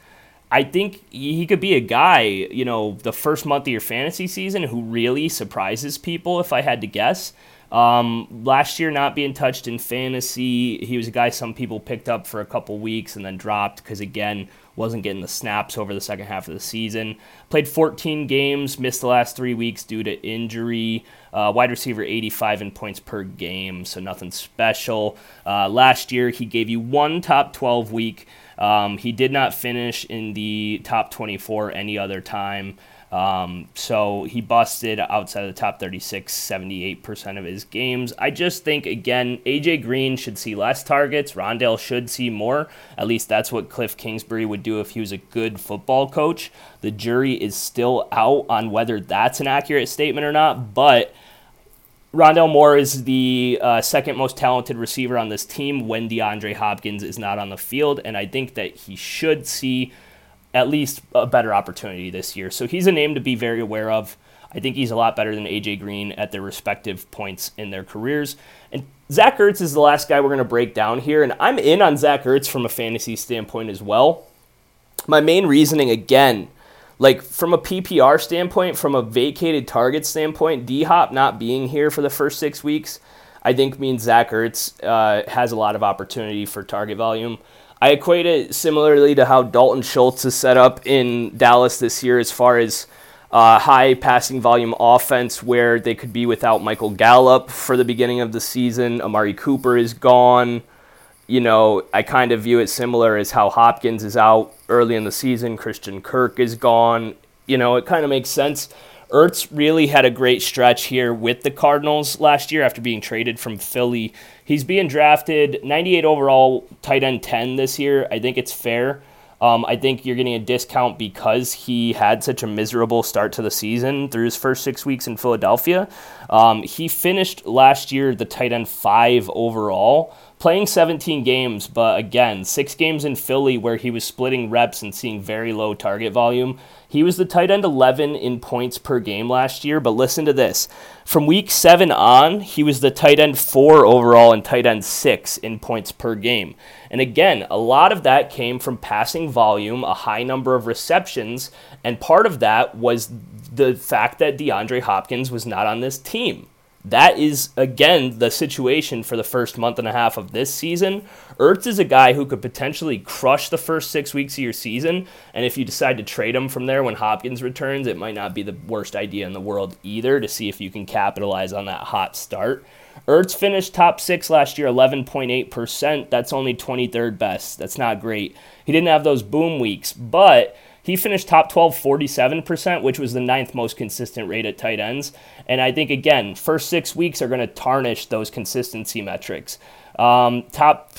I think he could be a guy, you know, the first month of your fantasy season who really surprises people, if I had to guess. Um, last year, not being touched in fantasy, he was a guy some people picked up for a couple weeks and then dropped because, again, wasn't getting the snaps over the second half of the season. Played 14 games, missed the last three weeks due to injury. Uh, wide receiver 85 in points per game, so nothing special. Uh, last year, he gave you one top 12 week. Um, he did not finish in the top 24 any other time. Um, so he busted outside of the top 36, 78% of his games. I just think, again, AJ Green should see less targets. Rondale should see more. At least that's what Cliff Kingsbury would do if he was a good football coach. The jury is still out on whether that's an accurate statement or not, but. Rondale Moore is the uh, second most talented receiver on this team when DeAndre Hopkins is not on the field, and I think that he should see at least a better opportunity this year. So he's a name to be very aware of. I think he's a lot better than AJ Green at their respective points in their careers. And Zach Ertz is the last guy we're going to break down here. And I'm in on Zach Ertz from a fantasy standpoint as well. My main reasoning, again, like from a PPR standpoint, from a vacated target standpoint, D Hop not being here for the first six weeks, I think means Zach Ertz uh, has a lot of opportunity for target volume. I equate it similarly to how Dalton Schultz is set up in Dallas this year as far as uh, high passing volume offense where they could be without Michael Gallup for the beginning of the season. Amari Cooper is gone. You know, I kind of view it similar as how Hopkins is out early in the season. Christian Kirk is gone. You know, it kind of makes sense. Ertz really had a great stretch here with the Cardinals last year after being traded from Philly. He's being drafted 98 overall, tight end 10 this year. I think it's fair. Um, I think you're getting a discount because he had such a miserable start to the season through his first six weeks in Philadelphia. Um, he finished last year the tight end five overall playing 17 games, but again, six games in Philly where he was splitting reps and seeing very low target volume. He was the tight end 11 in points per game last year, but listen to this. From week seven on, he was the tight end four overall and tight end six in points per game. And again, a lot of that came from passing volume, a high number of receptions, and part of that was the fact that DeAndre Hopkins was not on this team that is again the situation for the first month and a half of this season. Ertz is a guy who could potentially crush the first six weeks of your season, and if you decide to trade him from there when Hopkins returns, it might not be the worst idea in the world either to see if you can capitalize on that hot start. Ertz finished top six last year, 11.8%. That's only 23rd best. That's not great. He didn't have those boom weeks, but he finished top 12 47%, which was the ninth most consistent rate at tight ends. And I think, again, first six weeks are going to tarnish those consistency metrics. Um, top,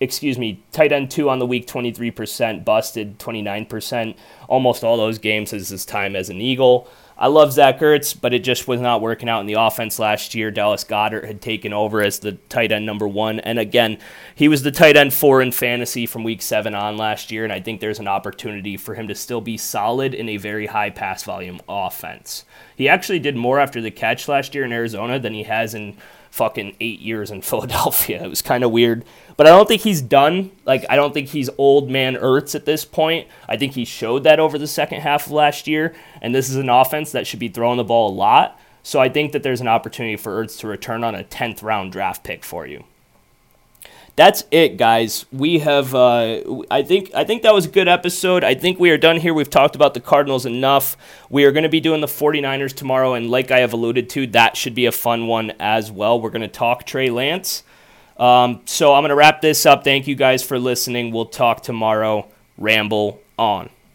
excuse me, tight end two on the week, 23%, busted 29%. Almost all those games is his time as an Eagle. I love Zach Ertz, but it just was not working out in the offense last year. Dallas Goedert had taken over as the tight end number one. And again, he was the tight end four in fantasy from week seven on last year. And I think there's an opportunity for him to still be solid in a very high pass volume offense. He actually did more after the catch last year in Arizona than he has in fucking eight years in Philadelphia. It was kind of weird. But I don't think he's done. Like, I don't think he's old man Ertz at this point. I think he showed that over the second half of last year. And this is an offense that should be throwing the ball a lot. So I think that there's an opportunity for Ertz to return on a 10th round draft pick for you that's it, guys. We have. Uh, I think. I think that was a good episode. I think we are done here. We've talked about the Cardinals enough. We are going to be doing the 49ers tomorrow, and like I have alluded to, that should be a fun one as well. We're going to talk Trey Lance. Um, so I'm going to wrap this up. Thank you guys for listening. We'll talk tomorrow. Ramble on.